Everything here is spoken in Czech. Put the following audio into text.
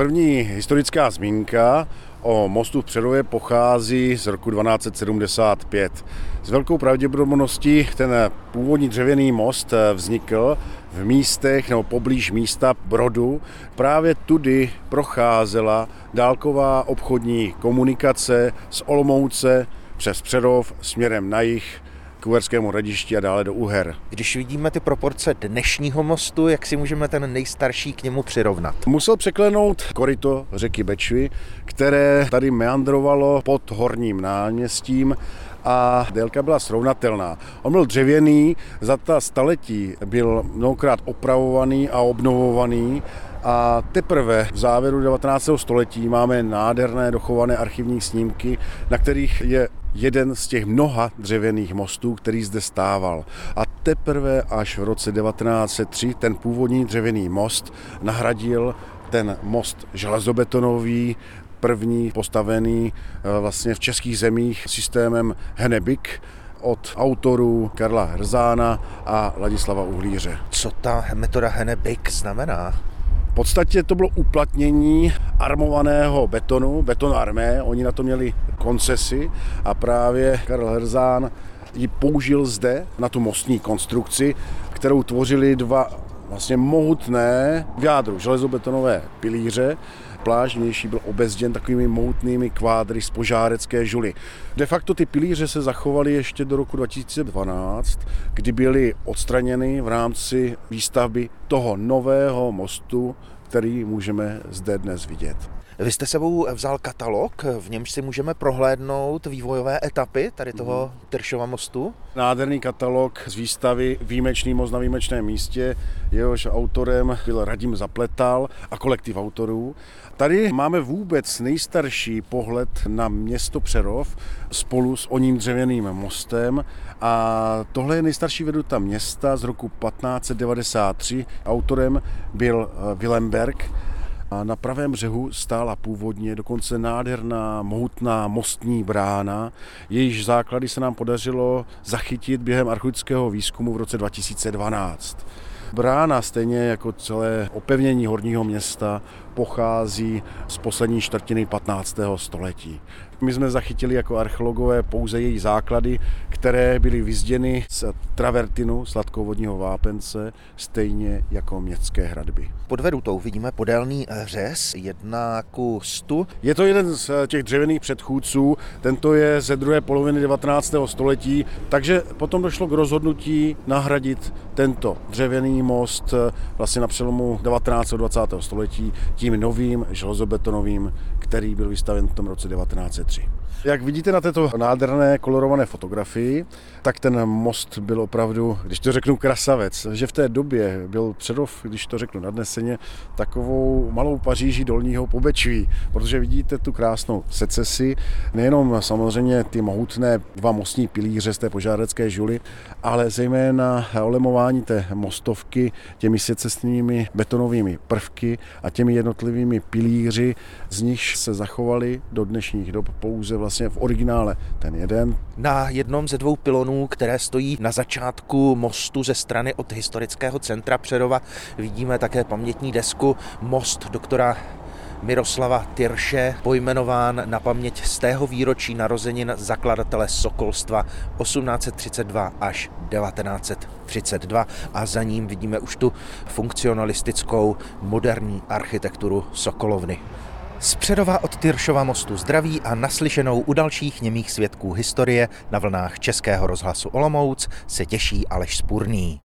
První historická zmínka o mostu v Přerově pochází z roku 1275. S velkou pravděpodobností ten původní dřevěný most vznikl v místech nebo poblíž místa Brodu. Právě tudy procházela dálková obchodní komunikace z Olomouce přes Přerov směrem na jih k Uherskému radišti a dále do Uher. Když vidíme ty proporce dnešního mostu, jak si můžeme ten nejstarší k němu přirovnat? Musel překlenout korito řeky Bečvy, které tady meandrovalo pod horním náměstím a délka byla srovnatelná. On byl dřevěný, za ta staletí byl mnohokrát opravovaný a obnovovaný a teprve v závěru 19. století máme nádherné dochované archivní snímky, na kterých je jeden z těch mnoha dřevěných mostů, který zde stával. A teprve až v roce 1903 ten původní dřevěný most nahradil ten most železobetonový, první postavený eh, vlastně v českých zemích systémem Henebik, od autorů Karla Hrzána a Ladislava Uhlíře. Co ta metoda Henebik znamená? V podstatě to bylo uplatnění armovaného betonu, beton armé, oni na to měli koncesy a právě Karl Herzán ji použil zde na tu mostní konstrukci, kterou tvořili dva vlastně mohutné v jádru železobetonové pilíře, pláž vnější byl obezděn takovými mohutnými kvádry z požárecké žuly. De facto ty pilíře se zachovaly ještě do roku 2012, kdy byly odstraněny v rámci výstavby toho nového mostu, který můžeme zde dnes vidět. Vy jste sebou vzal katalog, v němž si můžeme prohlédnout vývojové etapy tady toho mm. Tršova mostu. Nádherný katalog z výstavy Výjimečný most na výjimečném místě, jehož autorem byl Radim Zapletal a kolektiv autorů. Tady máme vůbec nejstarší pohled na město Přerov spolu s oním dřevěným mostem a tohle je nejstarší veduta města z roku 1593. Autorem byl Willemberg a na pravém břehu stála původně dokonce nádherná, mohutná mostní brána, jejíž základy se nám podařilo zachytit během archeologického výzkumu v roce 2012. Brána, stejně jako celé opevnění horního města, pochází z poslední čtvrtiny 15. století. My jsme zachytili jako archeologové pouze její základy, které byly vyzděny z travertinu, sladkovodního vápence, stejně jako městské hradby. Pod vedutou vidíme podélný řez, jedna ku stu. Je to jeden z těch dřevěných předchůdců, tento je ze druhé poloviny 19. století, takže potom došlo k rozhodnutí nahradit tento dřevěný most vlastně na přelomu 19. a 20. století tím novým železobetonovým, který byl vystaven v tom roce 1903. Jak vidíte na této nádherné kolorované fotografii, tak ten most byl opravdu, když to řeknu krasavec, že v té době byl Předov, když to řeknu nadneseně, takovou malou Paříží dolního pobečví, protože vidíte tu krásnou secesi, nejenom samozřejmě ty mohutné dva mostní pilíře z té požárecké žuly, ale zejména olemování té mostovky těmi secesnými betonovými prvky a těmi jednotlivými pilíři, z nich se zachovaly do dnešních dob pouze vlastně v originále ten jeden. Na jednom ze dvou pilonů, které stojí na začátku mostu ze strany od historického centra Přerova, vidíme také pamětní desku Most doktora Miroslava Tyrše, pojmenován na paměť z tého výročí narozenin zakladatele Sokolstva 1832 až 1932 a za ním vidíme už tu funkcionalistickou moderní architekturu Sokolovny. Z Předova od Tyršova mostu zdraví a naslyšenou u dalších němých svědků historie na vlnách Českého rozhlasu Olomouc se těší Aleš Spurný.